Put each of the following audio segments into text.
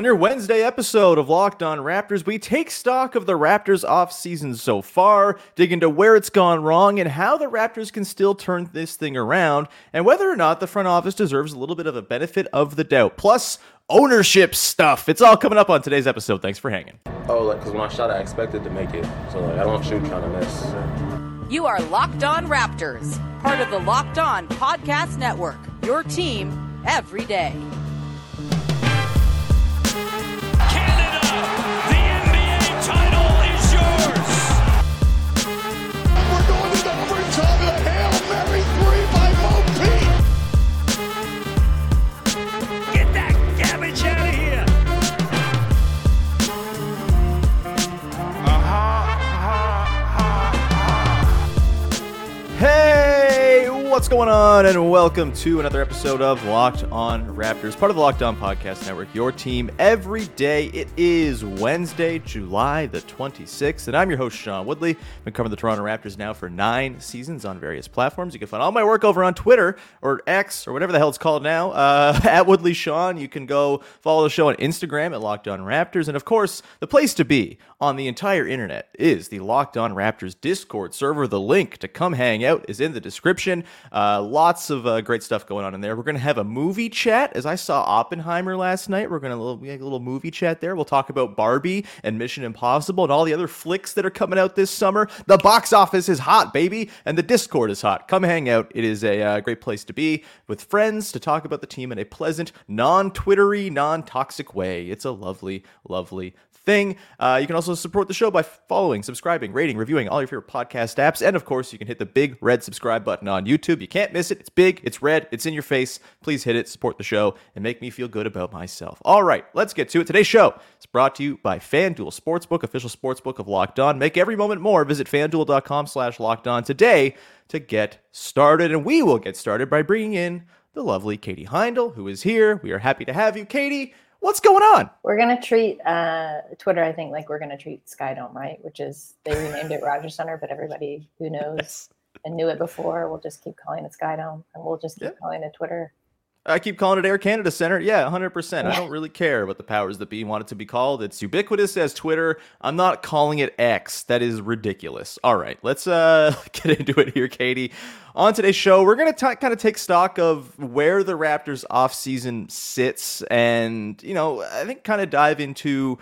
On your Wednesday episode of Locked On Raptors, we take stock of the Raptors offseason so far, dig into where it's gone wrong and how the Raptors can still turn this thing around, and whether or not the front office deserves a little bit of a benefit of the doubt. Plus, ownership stuff. It's all coming up on today's episode. Thanks for hanging. Oh, like, because when I shot, I expected to make it. So, like, I don't shoot trying to miss. You are Locked On Raptors, part of the Locked On Podcast Network, your team every day. What's going on? And welcome to another episode of Locked On Raptors, part of the Locked On Podcast Network, your team every day. It is Wednesday, July the 26th, and I'm your host, Sean Woodley. I've been covering the Toronto Raptors now for nine seasons on various platforms. You can find all my work over on Twitter or X or whatever the hell it's called now, uh, at Woodley Sean. You can go follow the show on Instagram at Locked On Raptors. And of course, the place to be on the entire internet is the Locked On Raptors Discord server. The link to come hang out is in the description. Uh, lots of uh, great stuff going on in there. We're going to have a movie chat. As I saw Oppenheimer last night, we're going to have a little movie chat there. We'll talk about Barbie and Mission Impossible and all the other flicks that are coming out this summer. The box office is hot, baby, and the Discord is hot. Come hang out. It is a uh, great place to be with friends to talk about the team in a pleasant, non-twittery, non-toxic way. It's a lovely, lovely thing. Uh, you can also support the show by following, subscribing, rating, reviewing all your favorite podcast apps. And of course, you can hit the big red subscribe button on YouTube. You can't miss it. It's big, it's red, it's in your face. Please hit it, support the show, and make me feel good about myself. All right, let's get to it. Today's show is brought to you by FanDuel Sportsbook, official sportsbook of Locked On. Make every moment more. Visit fanduel.com slash locked on today to get started. And we will get started by bringing in the lovely Katie Heindl, who is here. We are happy to have you, Katie. What's going on? We're gonna treat uh, Twitter, I think, like we're gonna treat Skydome, right? Which is they renamed it Rogers Center, but everybody who knows yes. and knew it before will just keep calling it Skydome, and we'll just keep calling it Twitter. I keep calling it Air Canada Center. Yeah, 100%. I don't really care what the powers that be want it to be called. It's ubiquitous as Twitter. I'm not calling it X. That is ridiculous. All right, let's uh, get into it here, Katie. On today's show, we're going to kind of take stock of where the Raptors offseason sits and, you know, I think kind of dive into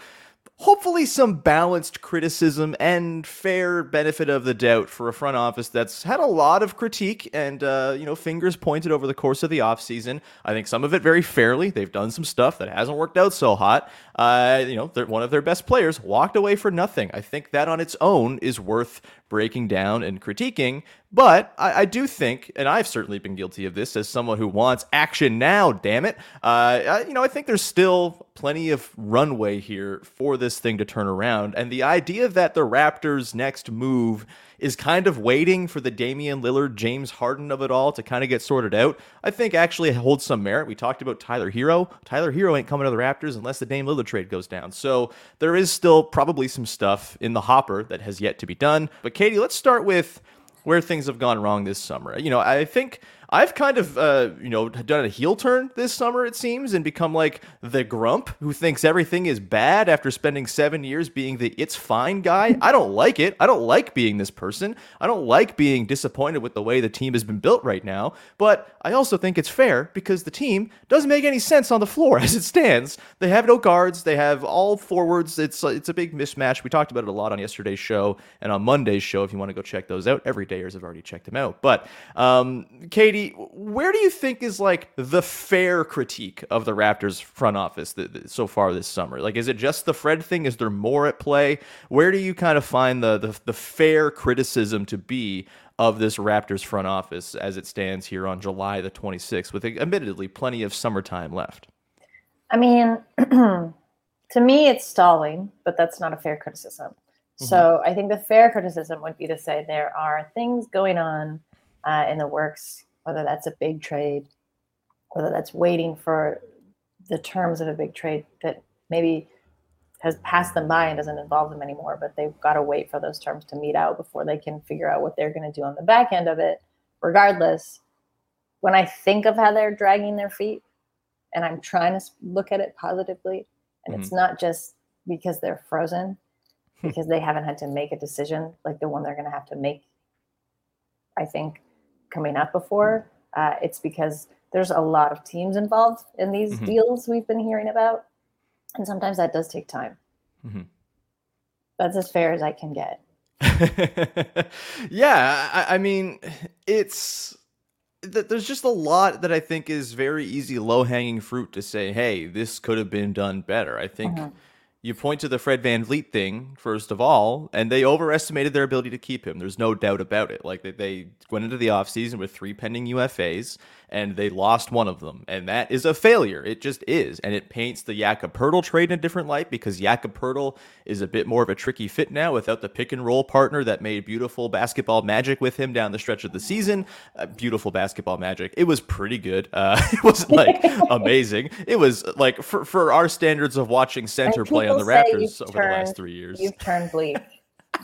hopefully some balanced criticism and fair benefit of the doubt for a front office that's had a lot of critique and uh, you know fingers pointed over the course of the offseason. I think some of it very fairly. They've done some stuff that hasn't worked out so hot. Uh, you know one of their best players walked away for nothing. I think that on its own is worth breaking down and critiquing but I, I, do think, and I've certainly been guilty of this as someone who wants action now, damn it. Uh, you know, I think there's still plenty of runway here for this thing to turn around. And the idea that the Raptors' next move is kind of waiting for the Damian Lillard, James Harden of it all to kind of get sorted out, I think actually holds some merit. We talked about Tyler Herro. Tyler Herro ain't coming to the Raptors unless the Dame Lillard trade goes down. So there is still probably some stuff in the hopper that has yet to be done. But Katie, let's start with where things have gone wrong this summer. You know, I think I've kind of, uh, you know, done a heel turn this summer, it seems, and become like the grump who thinks everything is bad after spending seven years being the it's fine guy. I don't like it. I don't like being this person. I don't like being disappointed with the way the team has been built right now. But I also think it's fair because the team doesn't make any sense on the floor as it stands. They have no guards. They have all forwards. It's it's a big mismatch. We talked about it a lot on yesterday's show and on Monday's show. If you want to go check those out, every dayers have already checked them out. But um, Katie where do you think is like the fair critique of the Raptors front office th- th- so far this summer? Like, is it just the Fred thing? Is there more at play? Where do you kind of find the, the, the fair criticism to be of this Raptors front office as it stands here on July the 26th, with admittedly plenty of summertime left? I mean, to me, it's stalling, but that's not a fair criticism. Mm-hmm. So I think the fair criticism would be to say there are things going on uh, in the works whether that's a big trade, whether that's waiting for the terms of a big trade that maybe has passed them by and doesn't involve them anymore, but they've got to wait for those terms to meet out before they can figure out what they're going to do on the back end of it. Regardless, when I think of how they're dragging their feet, and I'm trying to look at it positively, and mm-hmm. it's not just because they're frozen, because they haven't had to make a decision like the one they're going to have to make, I think, coming up before. Uh, it's because there's a lot of teams involved in these mm-hmm. deals we've been hearing about, and sometimes that does take time. Mm-hmm. That's as fair as I can get. yeah, I, I, mean, it's there's just a lot that I think is very easy, low hanging fruit to say, hey, this could have been done better. I think. Mm-hmm you point to the Fred VanVleet thing, first of all, and they overestimated their ability to keep him. There's no doubt about it. Like, they, they went into the offseason with three pending UFAs, and they lost one of them. And that is a failure. It just is. And it paints the Jakob Poeltl trade in a different light because Jakob Poeltl is a bit more of a tricky fit now without the pick and roll partner that made beautiful basketball magic with him down the stretch of the season. Uh, beautiful basketball magic. It was pretty good. Uh, it wasn't like amazing. It was like for, for our standards of watching center play on the Raptors over turned, the last three years. You've turned bleak.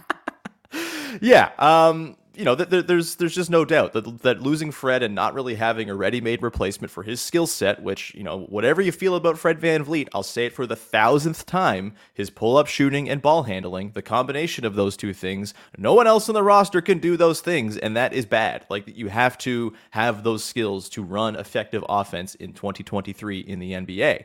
yeah. Um, you know, th- there's there's just no doubt that that losing Fred and not really having a ready-made replacement for his skill set, which you know, whatever you feel about Fred VanVleet, I'll say it for the thousandth time: his pull-up shooting and ball handling, the combination of those two things, no one else on the roster can do those things, and that is bad. Like you have to have those skills to run effective offense in 2023 in the NBA.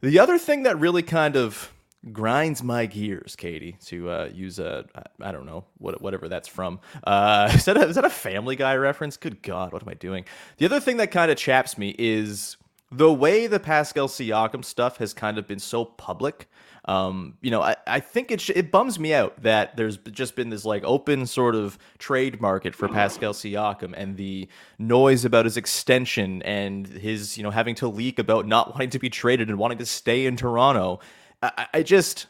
The other thing that really kind of grinds my gears, Katie, to uh, use a I don't know what whatever that's from. Uh, is that a, is that a Family Guy reference? Good God, what am I doing? The other thing that kind of chaps me is the way the Pascal Siakam stuff has kind of been so public. Um, you know, I, I think it sh- it bums me out that there's just been this like open sort of trade market for Pascal Siakam and the noise about his extension and his you know having to leak about not wanting to be traded and wanting to stay in Toronto I, I just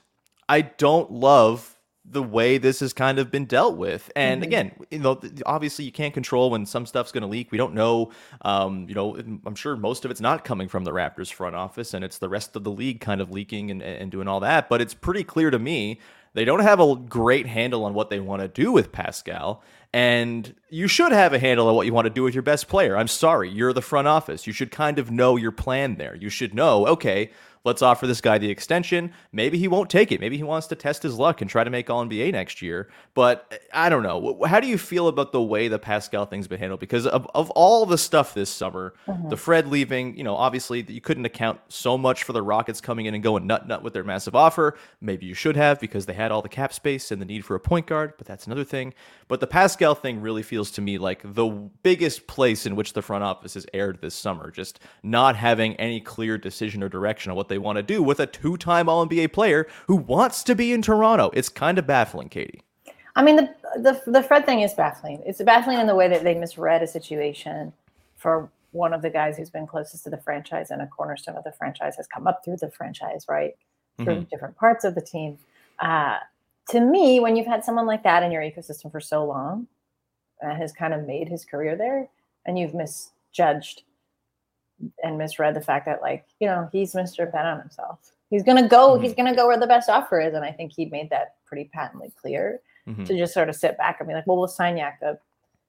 I don't love the way this has kind of been dealt with. And mm-hmm. again, you know, obviously you can't control when some stuff's going to leak. We don't know. Um, you know, I'm sure most of it's not coming from the Raptors front office, and it's the rest of the league kind of leaking and, and doing all that. But it's pretty clear to me They don't have a great handle on what they want to do with Pascal. And you should have a handle on what you want to do with your best player. I'm sorry, you're the front office. You should kind of know your plan there. You should know, okay, let's offer this guy the extension. Maybe he won't take it. Maybe he wants to test his luck and try to make All NBA next year. But I don't know. How do you feel about the way the Pascal thing's been handled? Because of, of all the stuff this summer, mm-hmm. the Fred leaving, you know, obviously you couldn't account so much for the Rockets coming in and going nut nut with their massive offer. Maybe you should have because they had all the cap space and the need for a point guard, but that's another thing. But the Pascal thing really feels to me like the biggest place in which the front office has erred this summer, just not having any clear decision or direction on what they want to do with a two time All NBA player who wants to be in Toronto. It's kind of baffling, Katie. I mean, the, the, the Fred thing is baffling. It's baffling in the way that they misread a situation for one of the guys who's been closest to the franchise and a cornerstone of the franchise has come up through the franchise, right? Through mm-hmm. different parts of the team. Uh, to me, when you've had someone like that in your ecosystem for so long, uh, has kind of made his career there, and you've misjudged and misread the fact that, like, you know, he's Mr. Bet on himself. He's gonna go. Mm-hmm. He's gonna go where the best offer is, and I think he made that pretty patently clear. Mm-hmm. To just sort of sit back and be like, well, we'll sign Jakob,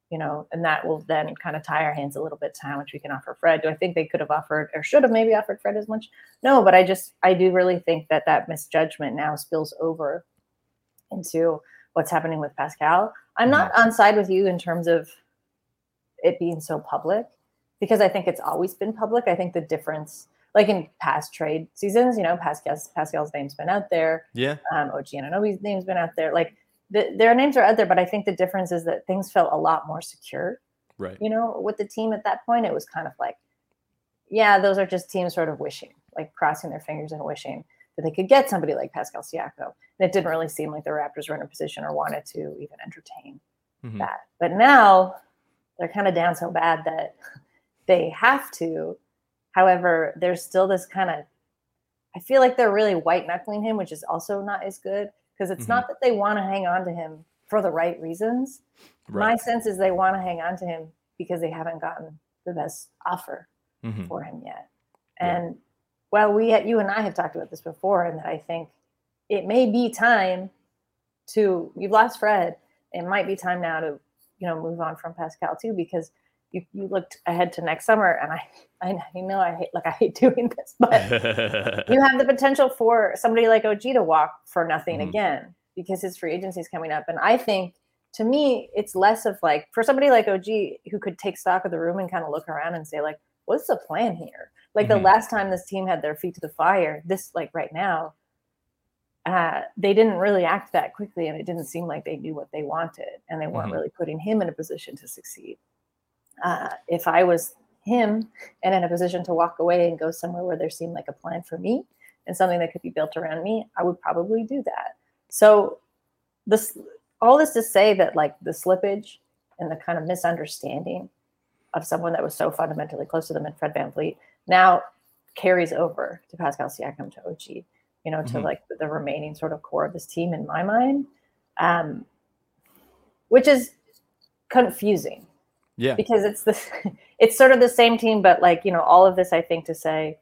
you know, and that will then kind of tie our hands a little bit to how much we can offer Fred. Do I think they could have offered or should have maybe offered Fred as much? No, but I just I do really think that that misjudgment now spills over into what's happening with Pascal. I'm not mm-hmm. on side with you in terms of it being so public because I think it's always been public. I think the difference, like in past trade seasons, you know, Pascal's Pascal's name's been out there. Yeah. Um, OG Anunoby's name's been out there. Like the, their names are out there, but I think the difference is that things felt a lot more secure. Right. You know, with the team at that point, it was kind of like, yeah, those are just teams sort of wishing, like crossing their fingers and wishing that they could get somebody like Pascal Siakam. And it didn't really seem like the Raptors were in a position or wanted to even entertain mm-hmm. that. But now they're kind of down so bad that they have to. However, there's still this kind of I feel like they're really white knuckling him, which is also not as good because it's mm-hmm. not that they want to hang on to him for the right reasons. Right. My sense is they want to hang on to him because they haven't gotten the best offer mm-hmm. for him yet. And yeah well, we you and I have talked about this before, and that I think it may be time to you've lost Fred. It might be time now to you know move on from Pascal too, because you, you looked ahead to next summer, and I I know I hate like I hate doing this, but you have the potential for somebody like OG to walk for nothing mm-hmm. again because his free agency is coming up, and I think to me it's less of like for somebody like OG who could take stock of the room and kind of look around and say like what's the plan here like mm-hmm. the last time this team had their feet to the fire, this like right now, uh, they didn't really act that quickly, and it didn't seem like they knew what they wanted, and they weren't mm-hmm. really putting him in a position to succeed. Uh, if I was him and in a position to walk away and go somewhere where there seemed like a plan for me and something that could be built around me, I would probably do that. So this all this to say that like the slippage and the kind of misunderstanding of someone that was so fundamentally close to them in Fred VanVleet now carries over to Pascal Siakam to OG, you know, to mm-hmm. like the remaining sort of core of this team in my mind, um, which is confusing. Yeah. Because it's this, it's sort of the same team, but like, you know, all of this I think to say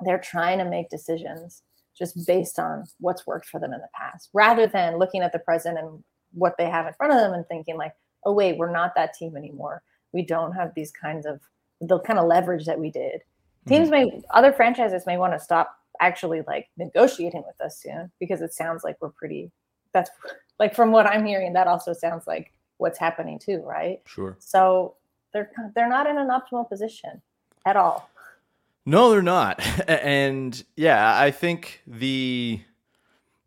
they're trying to make decisions just based on what's worked for them in the past, rather than looking at the present and what they have in front of them and thinking like, oh wait, we're not that team anymore. We don't have these kinds of the kind of leverage that we did. Teams mm-hmm. may other franchises may want to stop actually like negotiating with us soon because it sounds like we're pretty that's like from what I'm hearing that also sounds like what's happening too, right? Sure. So they're they're not in an optimal position at all. No, they're not. And yeah, I think the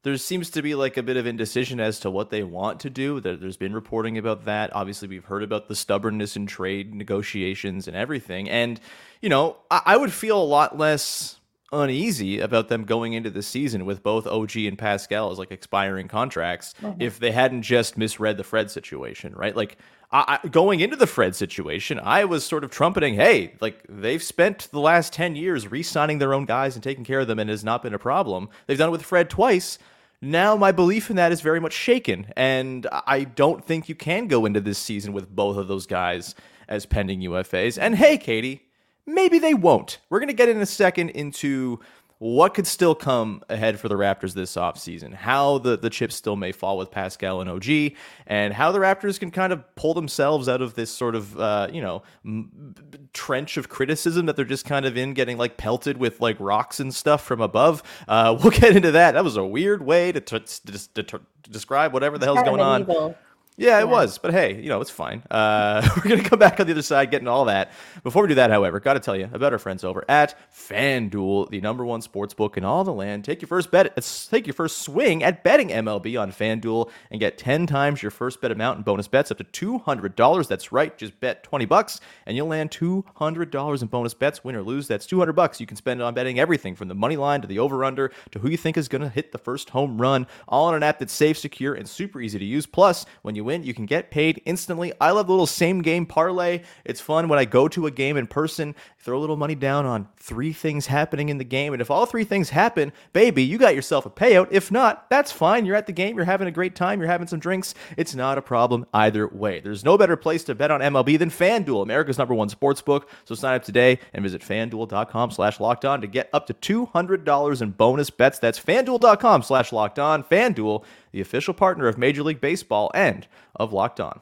there seems to be like a bit of indecision as to what they want to do. There's been reporting about that. Obviously, we've heard about the stubbornness in trade negotiations and everything. And, you know, I would feel a lot less uneasy about them going into the season with both OG and Pascal as like expiring contracts mm-hmm. if they hadn't just misread the Fred situation, right? Like, I, going into the Fred situation, I was sort of trumpeting, hey, like they've spent the last 10 years re signing their own guys and taking care of them, and it has not been a problem. They've done it with Fred twice. Now, my belief in that is very much shaken, and I don't think you can go into this season with both of those guys as pending UFAs. And hey, Katie, maybe they won't. We're going to get in a second into what could still come ahead for the Raptors this offseason, how the, the chips still may fall with Pascal and OG, and how the Raptors can kind of pull themselves out of this sort of, uh, you know, m- trench of criticism that they're just kind of in, getting like pelted with like rocks and stuff from above. Uh, we'll get into that. That was a weird way to, t- to, to, to describe whatever the hell's going on. Yeah, it was, but hey, you know it's fine. Uh, we're gonna come back on the other side, getting all that. Before we do that, however, got to tell you about our friends over at FanDuel, the number one sports book in all the land. Take your first bet, take your first swing at betting MLB on FanDuel and get ten times your first bet amount in bonus bets up to two hundred dollars. That's right, just bet twenty bucks and you'll land two hundred dollars in bonus bets, win or lose. That's two hundred bucks you can spend on betting everything from the money line to the over under to who you think is gonna hit the first home run. All on an app that's safe, secure, and super easy to use. Plus, when you win, you can get paid instantly. I love the little same game parlay. It's fun when I go to a game in person, throw a little money down on three things happening in the game. And if all three things happen, baby, you got yourself a payout. If not, that's fine. You're at the game, you're having a great time, you're having some drinks. It's not a problem either way. There's no better place to bet on MLB than FanDuel, America's number one sports book. So sign up today and visit fanduel.com slash locked on to get up to $200 in bonus bets. That's fanduel.com slash locked on. FanDuel the official partner of Major League Baseball and of Locked On.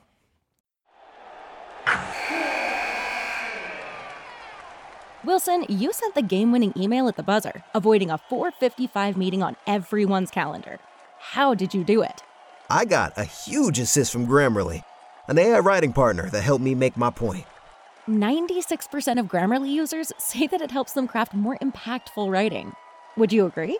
Wilson, you sent the game-winning email at the buzzer, avoiding a 4:55 meeting on everyone's calendar. How did you do it? I got a huge assist from Grammarly, an AI writing partner that helped me make my point. 96% of Grammarly users say that it helps them craft more impactful writing. Would you agree?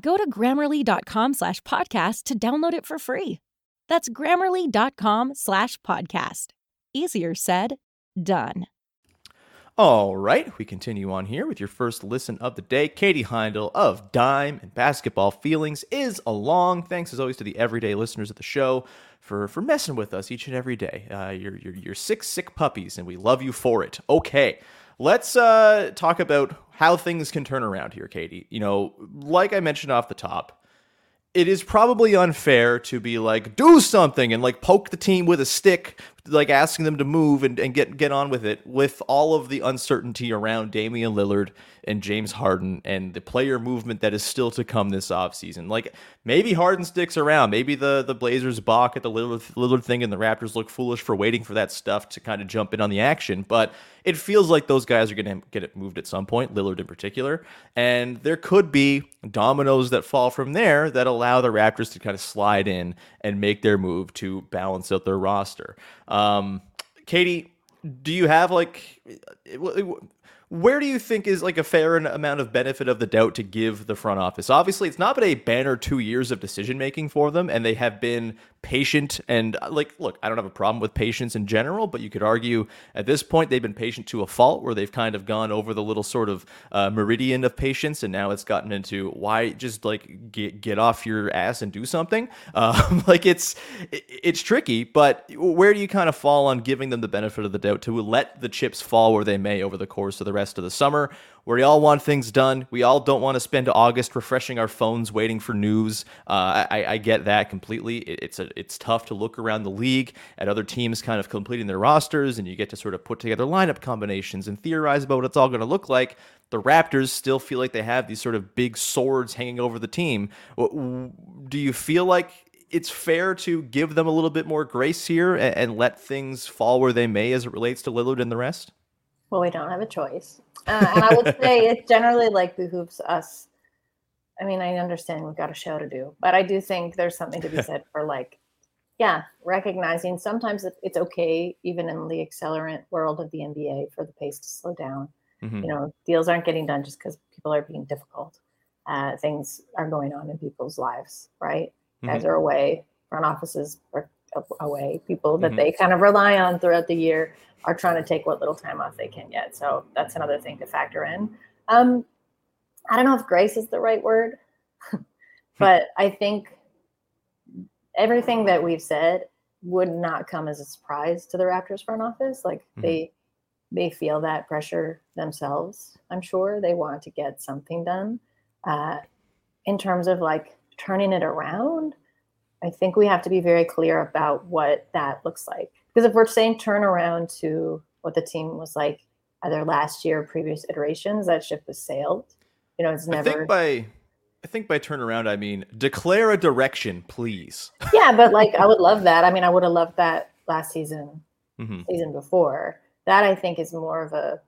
Go to grammarly.com slash podcast to download it for free. That's grammarly.com slash podcast. Easier said, done. All right, we continue on here with your first listen of the day. Katie Heindl of Dime and Basketball Feelings is along. Thanks as always to the everyday listeners of the show for for messing with us each and every day. Uh, you're, you're, you're sick, sick puppies, and we love you for it. Okay, let's uh, talk about how things can turn around here, Katie. You know, like I mentioned off the top, it is probably unfair to be like, do something and like poke the team with a stick like asking them to move and, and get get on with it with all of the uncertainty around Damian Lillard and James Harden and the player movement that is still to come this offseason. Like maybe Harden sticks around. Maybe the, the Blazers balk at the Lillard, Lillard thing and the Raptors look foolish for waiting for that stuff to kind of jump in on the action. But it feels like those guys are going to get it moved at some point, Lillard in particular. And there could be dominoes that fall from there that allow the Raptors to kind of slide in and make their move to balance out their roster. Um, Katie, do you have like where do you think is like a fair amount of benefit of the doubt to give the front office? Obviously, it's not been a banner two years of decision making for them, and they have been patient and uh, like look i don't have a problem with patience in general but you could argue at this point they've been patient to a fault where they've kind of gone over the little sort of uh, meridian of patience and now it's gotten into why just like get, get off your ass and do something. Um, like it's it's tricky but where do you kind of fall on giving them the benefit of the doubt to let the chips fall where they may over the course of the rest of the summer we all want things done. We all don't want to spend August refreshing our phones waiting for news. Uh, I, I, get that completely. It, it's a, it's tough to look around the league at other teams kind of completing their rosters, and you get to sort of put together lineup combinations and theorize about what it's all going to look like. The Raptors still feel like they have these sort of big swords hanging over the team. Do you feel like it's fair to give them a little bit more grace here and, and let things fall where they may as it relates to Lillard and the rest? Well, we don't have a choice. Uh, and I would say it generally like behooves us. I mean, I understand we've got a show to do, but I do think there's something to be said for like, yeah, recognizing sometimes it's okay, even in the accelerant world of the NBA, for the pace to slow down. Mm-hmm. You know, deals aren't getting done just because people are being difficult. Uh, things are going on in people's lives, right? Mm-hmm. Guys are away, front offices are away, people that mm-hmm. they kind of rely on throughout the year are trying to take what little time off they can get. So that's another thing to factor in. Um, I don't know if grace is the right word. but I think everything that we've said would not come as a surprise to the Raptors front office. Like Mhm. they they feel that pressure themselves. I'm sure they want to get something done. Uh, in terms of like turning it around, I think we have to be very clear about what that looks like. Because if we're saying turn around to what the team was like either last year or previous iterations, that ship has sailed. You know, it's never. I think by I think by turnaround I mean declare a direction, please. yeah, but like I would love that. I mean, I would have loved that last season, Mhm. season before. That I think is more of a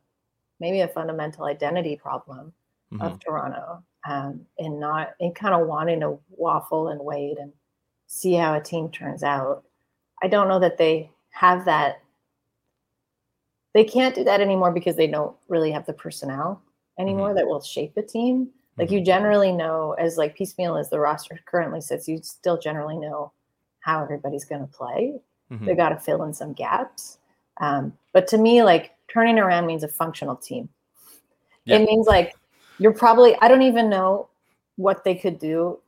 maybe a fundamental identity problem Mhm. of Toronto, um, in not in kind of wanting to waffle and wait and see how a team turns out. I don't know that they have that. They can't do that anymore because they don't really have the personnel anymore that will shape a team. Like you generally know, as like piecemeal as the roster currently sits, you still generally know how everybody's going to play. Mhm. They got to fill in some gaps. Um, but to me, like turning around means a functional team. Yeah. It means like you're probably, I don't even know what they could do,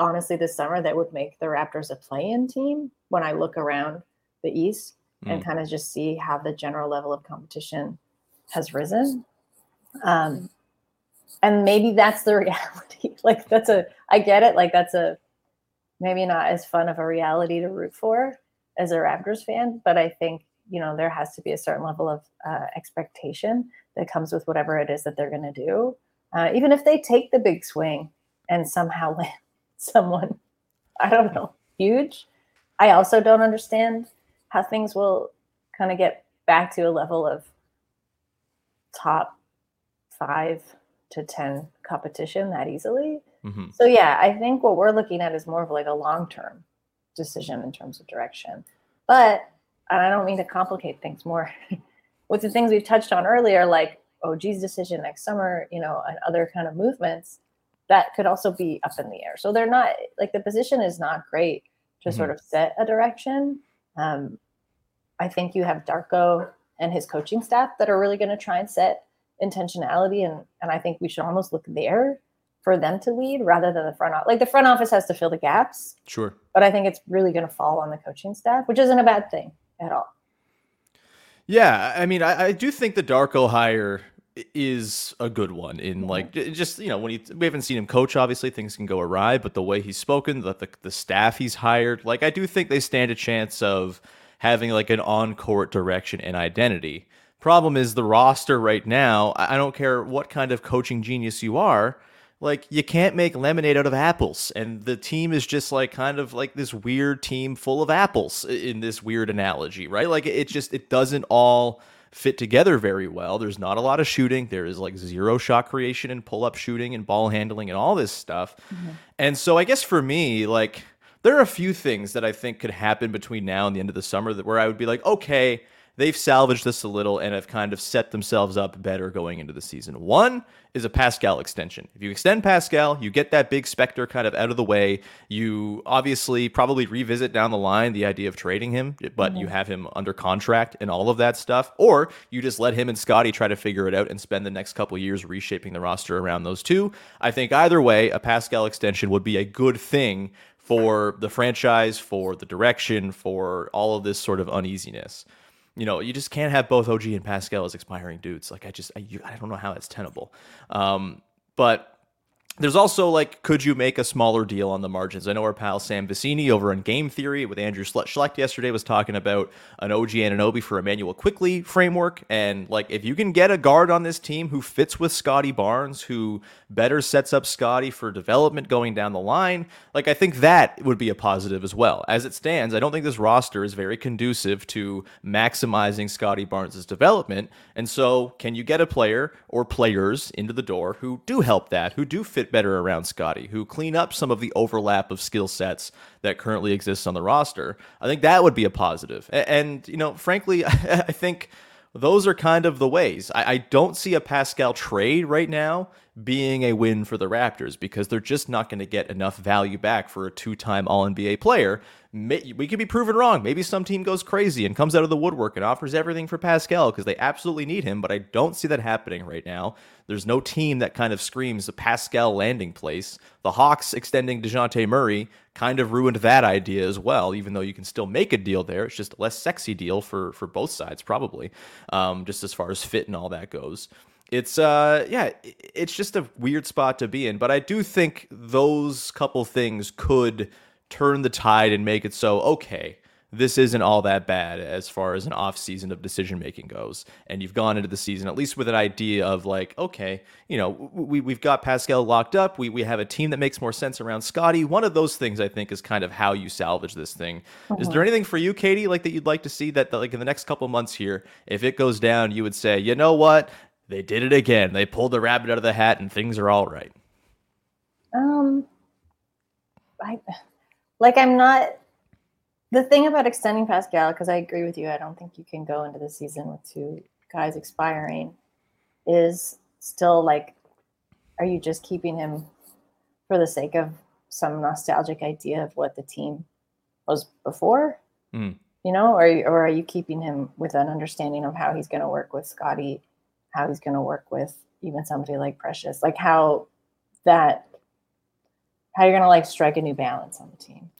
honestly, this summer that would make the Raptors a play in team when I look around the East and Mm. kind of just see how the general level of competition has risen. Um, and maybe that's the reality. like, that's a, I get it. Like, that's a maybe not as fun of a reality to root for as a Raptors fan, but I think you know there has to be a certain level of uh, expectation that comes with whatever it is that they're going to do, uh, even if they take the big swing and somehow land someone, I don't know, huge. I also don't understand how things will kind of get back to a level of top five to ten competition that easily. Mhm. So yeah, I think what we're looking at is more of like a long term decision in terms of direction. But and I don't mean to complicate things more with the things we've touched on earlier, like OG's decision next summer, you know, and other kind of movements that could also be up in the air. So they're not like the position is not great to sort of set a direction. Um, I think you have Darko and his coaching staff that are really going to try and set intentionality, and and I think we should almost look there for them to lead rather than the front office. Like the front office has to fill the gaps, Sure. but I think it's really going to fall on the coaching staff, which isn't a bad thing at all. Yeah, I mean, I, I do think the Darko hire is a good one. In mm-hmm. like, just you know, when he we haven't seen him coach, obviously things can go awry. But the way he's spoken, the, the the staff he's hired, like, I do think they stand a chance of having like an on court direction and identity. Problem is the roster right now. I I don't care what kind of coaching genius you are. Like you can't make lemonade out of apples, and the team is just like kind of like this weird team full of apples in this weird analogy, right? Like it just it doesn't all fit together very well. There's not a lot of shooting. There is like zero shot creation and pull up shooting and ball handling and all this stuff. Mm-hmm. And so I guess for me, like there are a few things that I think could happen between now and the end of the summer that where I would be like, okay, they've salvaged this a little and have kind of set themselves up better going into the season. One is a Pascal extension. If you extend Pascal, you get that big specter kind of out of the way. You obviously probably revisit down the line the idea of trading him, but you mm-hmm. have him under contract and all of that stuff. Or you just let him and Scottie try to figure it out and spend the next couple years reshaping the roster around those two. I think either way, a Pascal extension would be a good thing for the franchise, for the direction, for all of this sort of uneasiness. You know, you just can't have both OG and Pascal as expiring dudes. Like, I just, I, I don't know how it's tenable. Um, but there's also like, could you make a smaller deal on the margins? I know our pal Sam Vecenie over on Game Theory with Andrew Schlecht yesterday was talking about an OG Anunoby for Immanuel Quickley framework. And like, if you can get a guard on this team who fits with Scottie Barnes, who better sets up Scottie for development going down the line, like, I think that would be a positive as well. As it stands, I don't think this roster is very conducive to maximizing Scottie Barnes's development. And so, can you get a player or players into the door who do help that, who do fit better around Scottie, who clean up some of the overlap of skill sets that currently exists on the roster? I think that would be a positive. And, you know, frankly, I think those are kind of the ways. I don't see a Pascal trade right now being a win for the Raptors because they're just not going to get enough value back for a two time All NBA player. We could be proven wrong. Maybe some team goes crazy and comes out of the woodwork and offers everything for Pascal because they absolutely need him, but I don't see that happening right now. There's no team that kind of screams Pascal landing place. The Hawks extending Dejounte Murray kind of ruined that idea as well, even though you can still make a deal there. It's just a less sexy deal for, for both sides, probably, um, just as far as fit and all that goes it's uh yeah it's just a weird spot to be in but i do think those couple things could turn the tide and make it so okay this isn't all that bad as far as an off season of decision making goes. And you've gone into the season at least with an idea of like okay you know we, we've got pascal locked up. We, we have a team that makes more sense around scottie. One of those things i think is kind of how you salvage this thing. Is there anything for you katie like that you'd like to see that, that like in the next couple months here if it goes down you would say you know what they did it again. They pulled the rabbit out of the hat, and things are all right. Um, I like. I'm not. The thing about extending Pascal, because I agree with you, I don't think you can go into the season with two guys expiring. Is still like, are you just keeping him for the sake of some nostalgic idea of what the team was before? Mm. You know, or or are you keeping him with an understanding of how he's going to work with Scottie? How he's going to work with even somebody like Precious, like how that how you're going to like strike a new balance on the team.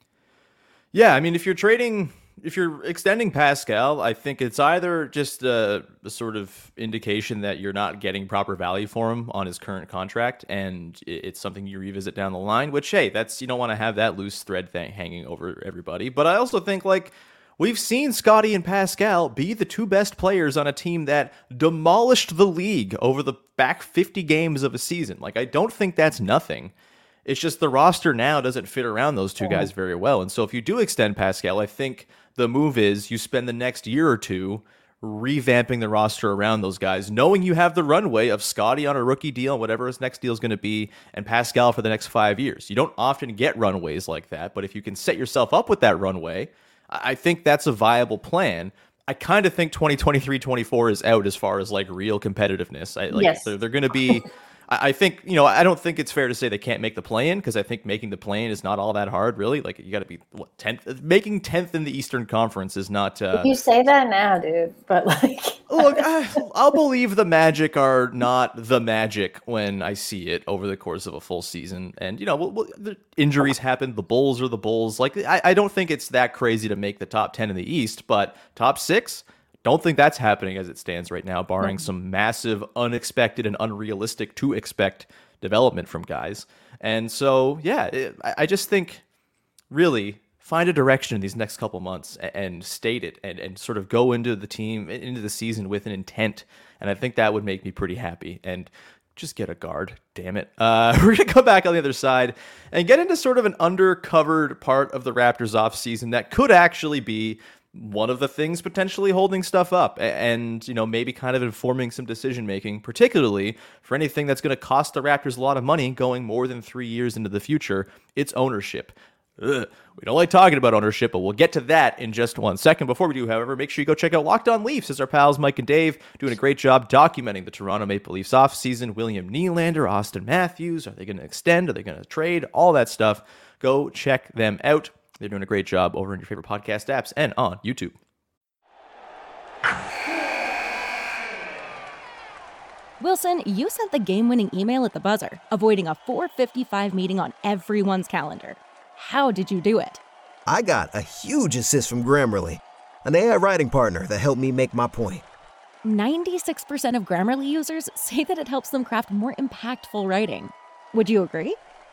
Yeah, I mean, if you're trading, if you're extending Pascal, I think it's either just a, a, sort of indication that you're not getting proper value for him on his current contract, and it's something you revisit down the line. Which, hey, that's you don't want to have that loose thread hanging over everybody. But I also think like We've seen Scottie and Pascal be the two best players on a team that demolished the league over the back 50 games of a season. Like, I don't think that's nothing. It's just the roster now doesn't fit around those two guys very well. And so if you do extend Pascal, I think the move is you spend the next year or two revamping the roster around those guys, knowing you have the runway of Scottie on a rookie deal, whatever his next deal is going to be, and Pascal for the next five years. You don't often get runways like that, but if you can set yourself up with that runway, I think that's a viable plan. I kind of think 2023 24 is out as far as like real competitiveness. I, like yes. they're, they're going to be I think you know I don't think it's fair to say they can't make the play in because I think making the play in is not all that hard really. Like you got to be what tenth, making tenth in the Eastern Conference is not. Uh, you say that now, dude, but like, look, I, I'll believe the Magic are not the Magic when I see it over the course of a full season. And you know, well, well, the injuries happen. The Bulls are the Bulls. Like I, I don't think it's that crazy to make the top ten in the East, but top six. Don't think that's happening as it stands right now, barring mm-hmm. some massive, unexpected, and unrealistic to expect development from guys. And so, yeah, it, I just think really find a direction in these next couple months and state it and, and sort of go into the team, into the season with an intent. And I think that would make me pretty happy. And just get a guard, damn it. Uh, we're going to come back on the other side and get into sort of an undercovered part of the Raptors offseason that could actually be one of the things potentially holding stuff up and you know maybe kind of informing some decision making particularly for anything that's going to cost the raptors a lot of money going more than three years into the future it's ownership Ugh. We don't like talking about ownership, but we'll get to that in just one second. Before we do, however, make sure you go check out Locked On Leafs as our pals Mike and Dave doing a great job documenting the Toronto Maple Leafs offseason. William Nylander, Auston Matthews, are they going to extend? Are they going to trade? All that stuff. Go check them out. They're doing a great job over in your favorite podcast apps and on YouTube. Wilson, you sent the game-winning email at the buzzer, avoiding a 4:55 meeting on everyone's calendar. How did you do it? I got a huge assist from Grammarly, an AI writing partner that helped me make my point. 96% of Grammarly users say that it helps them craft more impactful writing. Would you agree?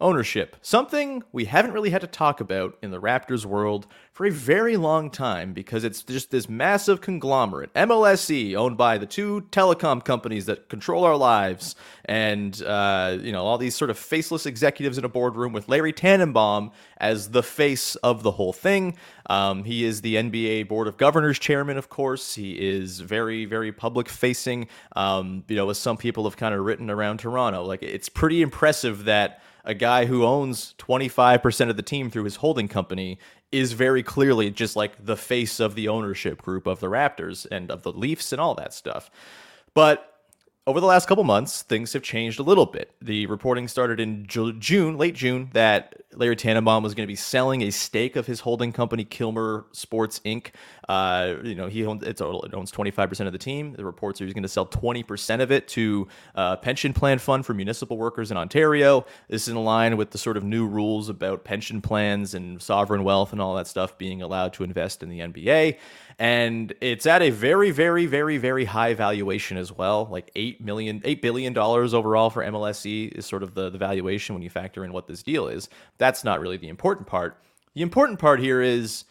Ownership. Something we haven't really had to talk about in the Raptors world for a very long time because it's just this massive conglomerate, MLSE, owned by the two telecom companies that control our lives, and uh, you know all these sort of faceless executives in a boardroom with Larry Tanenbaum as the face of the whole thing. Um, he is the NBA Board of Governors chairman, of course. He is very, very public facing. Um, you know, as some people have kind of written around Toronto, like it's pretty impressive that a guy who owns 25% of the team through his holding company is very clearly just like the face of the ownership group of the Raptors and of the Leafs and all that stuff. But over the last couple months, things have changed a little bit. The reporting started in June, late June, that Larry Tanenbaum was going to be selling a stake of his holding company, Kilmer Sports Inc. Uh, you know, he owns it owns 25% of the team. The reports are he's going to sell 20% of it to a uh, pension plan fund for municipal workers in Ontario. This is in line with the sort of new rules about pension plans and sovereign wealth and all that stuff being allowed to invest in the NBA and it's at a very very very very high valuation as well like 8 million 8 billion dollars overall for MLSE is sort of the, the valuation when you factor in what this deal is that's not really the important part the important part here is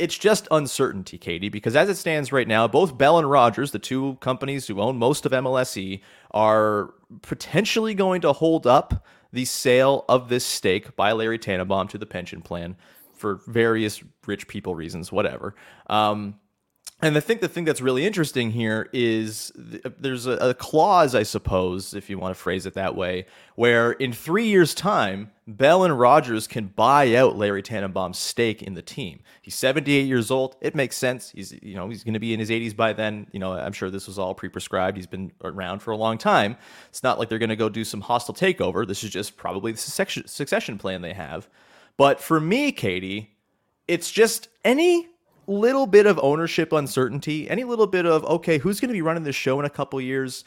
it's just uncertainty katie because as it stands right now both bell and rogers the two companies who own most of MLSE are potentially going to hold up the sale of this stake by Larry Tanenbaum to the pension plan for various rich people reasons, whatever. Um, and I think the thing that's really interesting here is th- there's a, a, clause, I suppose, if you want to phrase it that way, where in three years' time, Bell and Rogers can buy out Larry Tanenbaum's stake in the team. He's 78 years old. It makes sense. He's you know he's going to be in his 80s by then. You know I'm sure this was all pre-prescribed. He's been around for a long time. It's not like they're going to go do some hostile takeover. This is just probably the succession plan they have. But for me, Katie, it's just any little bit of ownership uncertainty, any little bit of okay, who's going to be running this show in a couple years,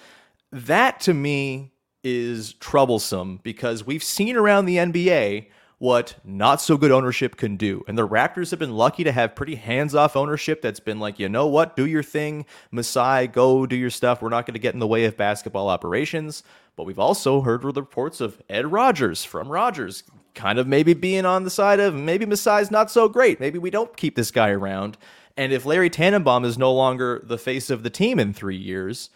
that to me is troublesome because we've seen around the NBA what not so good ownership can do. And the Raptors have been lucky to have pretty hands off ownership that's been like, you know what, do your thing, Masai, go do your stuff. We're not going to get in the way of basketball operations. But we've also heard the reports of Ed Rogers from Rogers kind of maybe being on the side of maybe Masai's not so great. Maybe we don't keep this guy around. And if Larry Tanenbaum is no longer the face of the team in three years,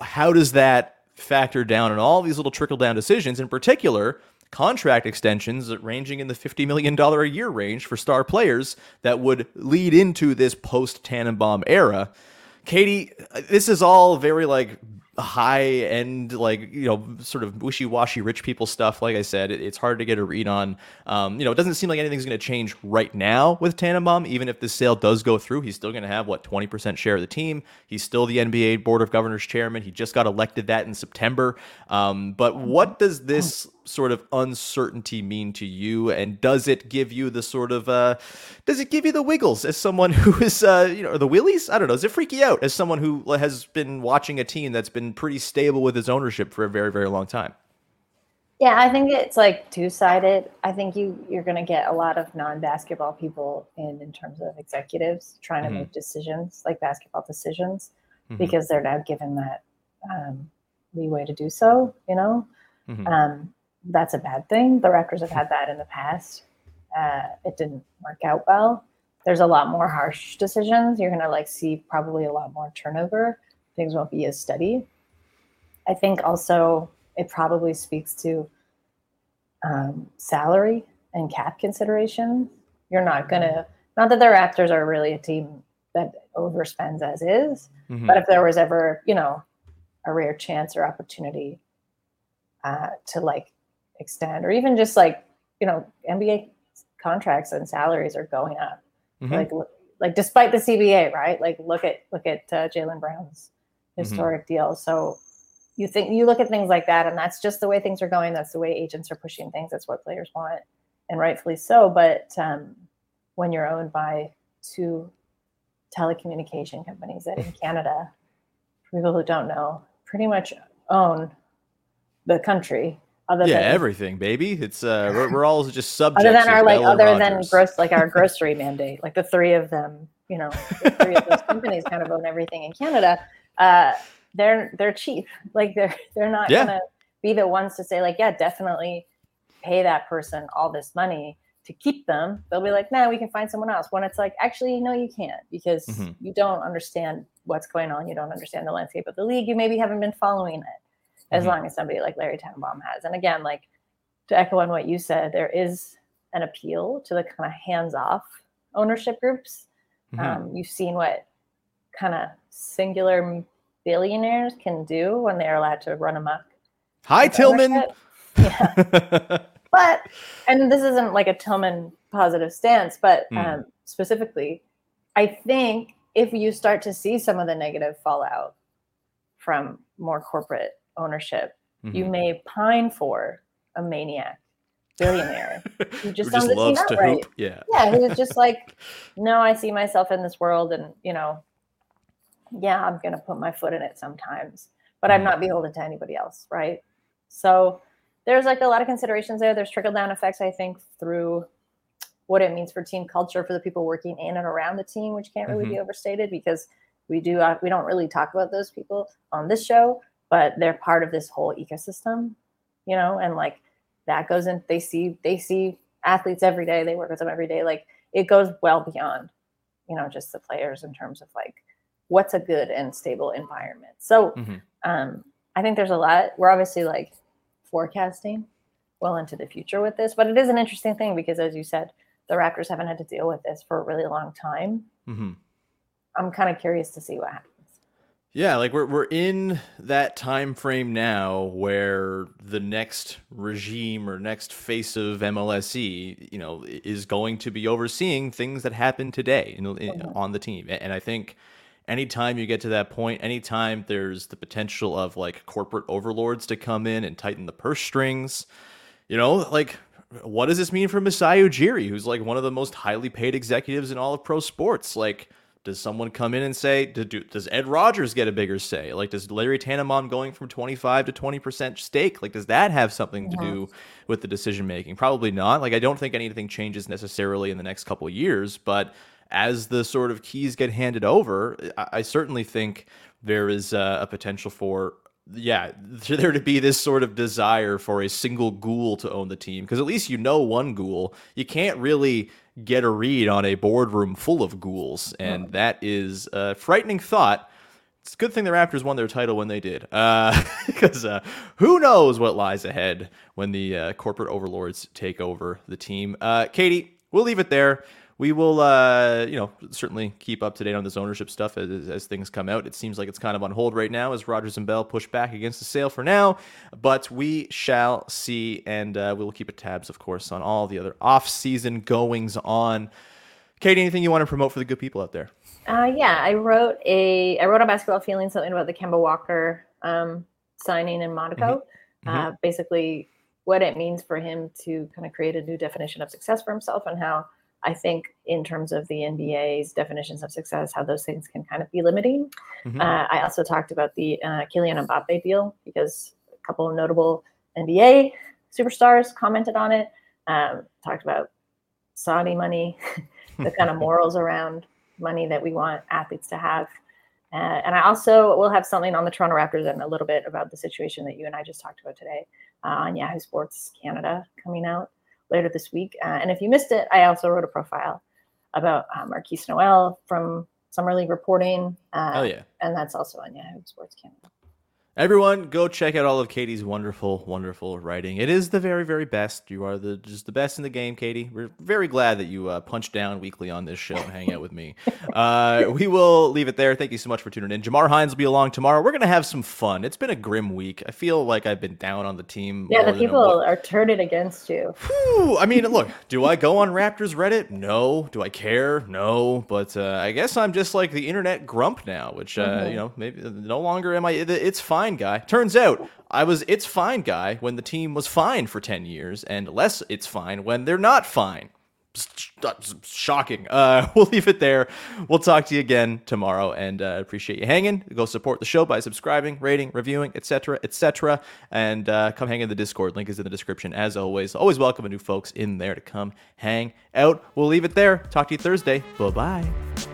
how does that factor down in all these little trickle down decisions? In particular, contract extensions ranging in the $50 million a year range for star players that would lead into this post Tanenbaum era. Katie, this is all very like high end, like, you know, sort of wishy washy rich people stuff. Like I said, it, it's hard to get a read on. Um, you know, it doesn't seem like anything's going to change right now with Tanenbaum. Even if this sale does go through, he's still going to have, what, 20% share of the team. He's still the NBA Board of Governors chairman. He just got elected that in September. Um, but what does this sort of uncertainty mean to you and does it give you the sort of uh does it give you the wiggles as someone who is uh you know the willies i don't know does it freak you out as someone who has been watching a team that's been pretty stable with its ownership for a very very long time yeah i think it's like two-sided i think you you're going to get a lot of non-basketball people in in terms of executives trying to mm-hmm. make decisions like basketball decisions mm-hmm. because they're now given that um, leeway to do so you know mm-hmm. um, that's a bad thing. The Raptors have had that in the past. Uh, it didn't work out well. There's a lot more harsh decisions. You're gonna like see probably a lot more turnover. Things won't be as steady. I think also it probably speaks to um, salary and cap consideration. You're not gonna not that the Raptors are really a team that overspends as is, mm-hmm. but if there was ever you know a rare chance or opportunity uh, to like extend, or even just like you know NBA contracts and salaries are going up. Mm-hmm. Like like despite the CBA, right? Like look at look at uh, Jaylen Brown's mm-hmm. historic mm-hmm. deal. So you think you look at things like that, and that's just the way things are going. That's the way agents are pushing things. That's what players want, and rightfully so. But um, when you're owned by two telecommunication companies that in Canada, for people who don't know, pretty much own the country other yeah, than, everything, baby. It's uh, we're, we're all just subjects. Other than our like, other than gross, like our grocery mandate, like the three of them, you know, the three of those companies kind of own everything in Canada. Uh, they're they're cheap. Like they're they're not yeah. gonna be the ones to say like, yeah, definitely pay that person all this money to keep them, they'll be like, no, we can find someone else. When it's like, actually, no, you can't because Mhm. you don't understand what's going on. You don't understand the landscape of the league. You maybe haven't been following it as Mhm. long as somebody like Larry Tanenbaum has. And again, like to echo on what you said, there is an appeal to the kind of hands-off ownership groups. Mhm. Um, you've seen what kind of singular billionaires can do when they're allowed to run amok. Hi, Tilman. ownership. Yeah, but and this isn't like a Tilman positive stance, but Hmm. um, specifically, I think if you start to see some of the negative fallout from more corporate ownership, you Mhm. may pine for a maniac billionaire who just, Who team loves to outright. hoop. Yeah. Yeah, who's just like, no, I see myself in this world, and you know, yeah, I'm gonna put my foot in it sometimes, but I'm Mhm. not beholden to anybody else, right? So there's like a lot of considerations there. There's trickle down effects, I think, through what it means for team culture for the people working in and around the team, which can't really be overstated because we do uh, we don't really talk about those people on this show, but they're part of this whole ecosystem, you know, and like that goes in. They see they see athletes every day. They work with them every day. Like it goes well beyond, you know, just the players in terms of like what's a good and stable environment. So Mhm. um, I think there's a lot. We're obviously like forecasting well into the future with this, but it is an interesting thing because, as you said, the Raptors haven't had to deal with this for a really long time. Mhm. I'm kind of curious to see what happens. Yeah, like we're we're in that time frame now where the next regime or next face of MLSE, you know, is going to be overseeing things that happen today in, in- mm-hmm. on the team. And I think anytime you get to that point, anytime there's the potential of like corporate overlords to come in and tighten the purse strings, you know, like what does this mean for Masai Ujiri, who's like one of the most highly paid executives in all of pro sports? Like, does someone come in and say, do, do- does Ed Rogers get a bigger say? Like, does Larry Tanenbaum going from 25 to 20% stake, like, does that have something to do with the decision making? Probably not. Like, I don't think anything changes necessarily in the next couple of years, but as the sort of keys get handed over, I, I certainly think there is uh, a potential for yeah, for there to be this sort of desire for a single ghoul to own the team, because at least you know one ghoul. You can't really get a read on a boardroom full of ghouls, and that is a frightening thought. It's a good thing the Raptors won their title when they did, because uh, who knows what lies ahead when the uh, corporate overlords take over the team. Uh, Katie, we'll leave it there. We will, uh, you know, certainly keep up to date on this ownership stuff as, as- things come out. It seems like it's kind of on hold right now as Rogers and Bell push back against the sale for now, but we shall see, and uh, we will keep a tabs, of course, on all the other off-season goings on. Katie, anything you want to promote for the good people out there? Uh, yeah, I wrote a I wrote on basketball feeling something about the Kemba Walker um, signing in Monaco. Uh, basically, what it means for him to kind of create a new definition of success for himself, and how I think, in terms of the NBA's definitions of success, how those things can kind of be limiting. Mhm. Uh, I also talked about the uh, Kylian Mbappe deal because a couple of notable NBA superstars commented on it. Um, talked about Saudi money, the kind of morals around money that we want athletes to have. Uh, and I also will have something on the Toronto Raptors and a little bit about the situation that you and I just talked about today uh, on Yahoo Sports Canada coming out later this week. Uh, and if you missed it, I also wrote a profile about uh, Markquis Nowell from Summer League reporting. Uh, Hell yeah. And that's also on Yahoo Sports Canada. Everyone, go check out all of Katie's wonderful, wonderful writing. It is the very, very best. You are the just the best in the game, Katie. We're very glad that you uh, punch down weekly on this show and hang out with me. Uh, we will leave it there. Thank you so much for tuning in. Jamar Hines will be along tomorrow. We're gonna have some fun. It's been a grim week. I feel like I've been down on the team. Yeah, more the than a people are turning against you. Whew, I mean, look, do I go on Raptors Reddit? No. Do I care? No. But uh, I guess I'm just like the internet grump now, which, uh, Mhm. you know, maybe no longer am I the it's fine guy. Turns out I was it's fine guy when the team was fine for 10 years and less it's fine when they're not fine. Shocking. Uh, we'll leave it there. We'll talk to you again tomorrow, and uh, appreciate you hanging. Go support the show by subscribing, rating, reviewing, etc., etc., and uh, come hang in the Discord. Link is in the description. As always, always welcome new folks in there to come hang out. We'll leave it there. Talk to you Thursday. Bye bye.